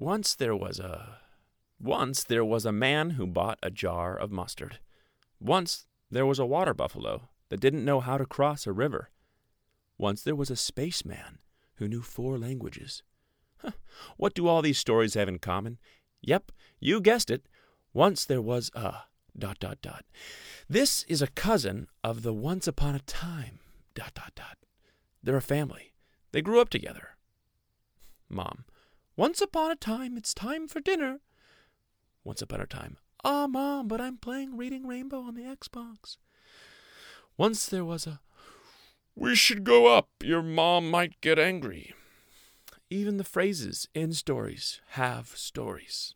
Once there was a. Once there was a man who bought a jar of mustard. Once there was a water buffalo that didn't know how to cross a river. Once there was a spaceman who knew four languages. Huh. What do all these stories have in common? Yep, you guessed it. Once there was a. dot dot dot. This is a cousin of the once upon a time. dot dot dot. They're a family. They grew up together. Mom. Once upon a time, it's time for dinner. Once upon a time. Ah, Mom, but I'm playing Reading Rainbow on the Xbox. Once there was a. We should go up. Your mom might get angry. Even the phrases in stories have stories.